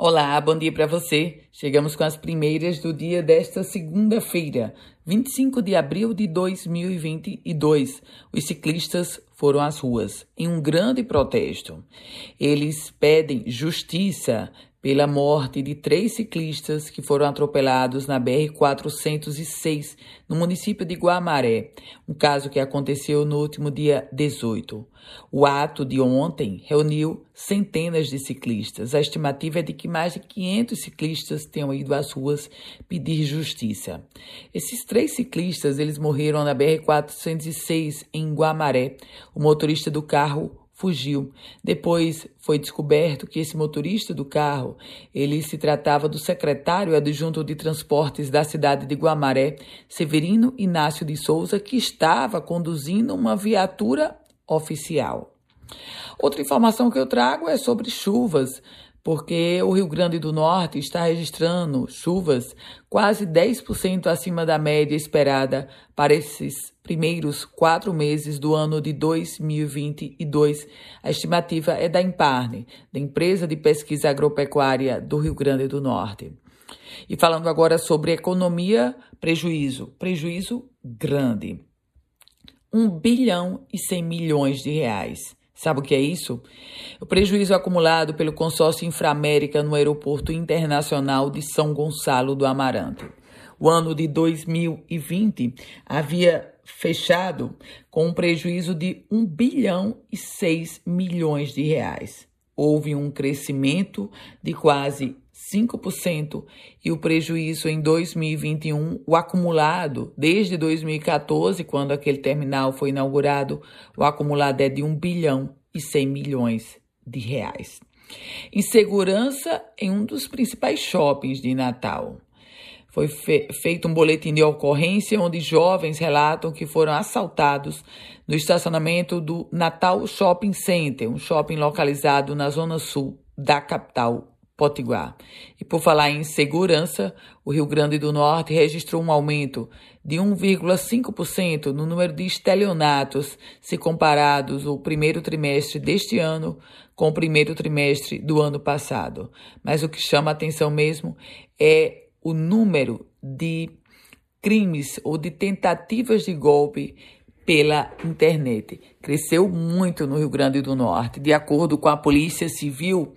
Olá, bom dia para você. Chegamos com as primeiras do dia desta segunda-feira, 25 de abril de 2022. Os ciclistas foram às ruas em um grande protesto. Eles pedem justiça pela morte de três ciclistas que foram atropelados na BR-406, no município de Guamaré, um caso que aconteceu no último dia 18. O ato de ontem reuniu centenas de ciclistas. A estimativa é de que mais de 500 ciclistas tenham ido às ruas pedir justiça. Esses três ciclistas, eles morreram na BR-406 em Guamaré. O motorista do carro fugiu. Depois foi descoberto que esse motorista do carro, ele se tratava do secretário adjunto de transportes da cidade de Guamaré, Severino Inácio de Souza, que estava conduzindo uma viatura oficial. Outra informação que eu trago é sobre chuvas porque o Rio Grande do Norte está registrando chuvas quase 10% acima da média esperada para esses primeiros quatro meses do ano de 2022. A estimativa é da Imparne, da Empresa de Pesquisa Agropecuária do Rio Grande do Norte. E falando agora sobre economia, prejuízo. Prejuízo grande. 1 bilhão e 100 milhões de reais. Sabe o que é isso? O prejuízo acumulado pelo consórcio Inframérica no Aeroporto Internacional de São Gonçalo do Amarante. O ano de 2020 havia fechado com um prejuízo de 1 bilhão e 6 milhões de reais. Houve um crescimento de quase 5% e o prejuízo em 2021, o acumulado desde 2014, quando aquele terminal foi inaugurado, o acumulado é de 1 bilhão e 100 milhões de reais. Insegurança em um dos principais shoppings de Natal. Foi fe feito um boletim de ocorrência onde jovens relatam que foram assaltados no estacionamento do Natal Shopping Center, um shopping localizado na zona sul da capital Potiguar. E por falar em segurança, o Rio Grande do Norte registrou um aumento de 1,5% no número de estelionatos se comparados o primeiro trimestre deste ano com o primeiro trimestre do ano passado. Mas o que chama atenção mesmo é o número de crimes ou de tentativas de golpe pela internet. Cresceu muito no Rio Grande do Norte. De acordo com a Polícia Civil,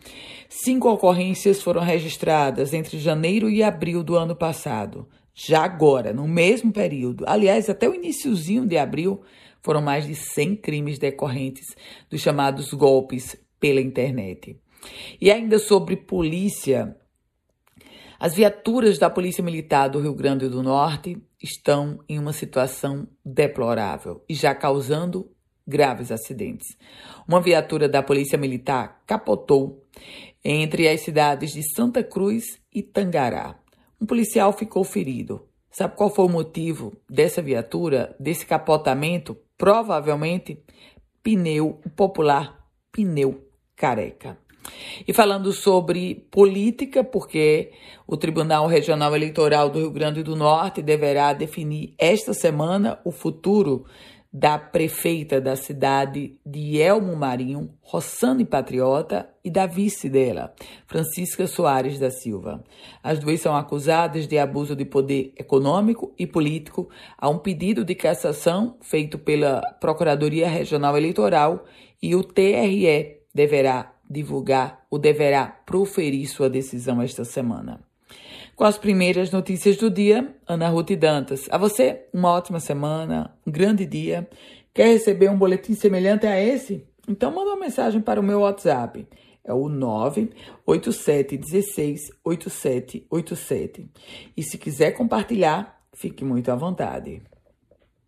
cinco ocorrências foram registradas entre janeiro e abril do ano passado. Já agora, no mesmo período, aliás, até o iníciozinho de abril, foram mais de 100 crimes decorrentes dos chamados golpes pela internet. E ainda sobre polícia, as viaturas da Polícia Militar do Rio Grande do Norte estão em uma situação deplorável e já causando graves acidentes. Uma viatura da Polícia Militar capotou entre as cidades de Santa Cruz e Tangará. Um policial ficou ferido. Sabe qual foi o motivo dessa viatura, desse capotamento? Provavelmente pneu, o popular pneu careca. E falando sobre política, porque o Tribunal Regional Eleitoral do Rio Grande do Norte deverá definir esta semana o futuro da prefeita da cidade de Elmo Marinho, Rossane Patriota, e da vice dela, Francisca Soares da Silva. As duas são acusadas de abuso de poder econômico e político a um pedido de cassação feito pela Procuradoria Regional Eleitoral e o TRE deverá divulgar ou deverá proferir sua decisão esta semana. Com as primeiras notícias do dia, Ana Ruth Dantas. A você, uma ótima semana, um grande dia. Quer receber um boletim semelhante a esse? Então manda uma mensagem para o meu WhatsApp. É o 987168787. E se quiser compartilhar, fique muito à vontade.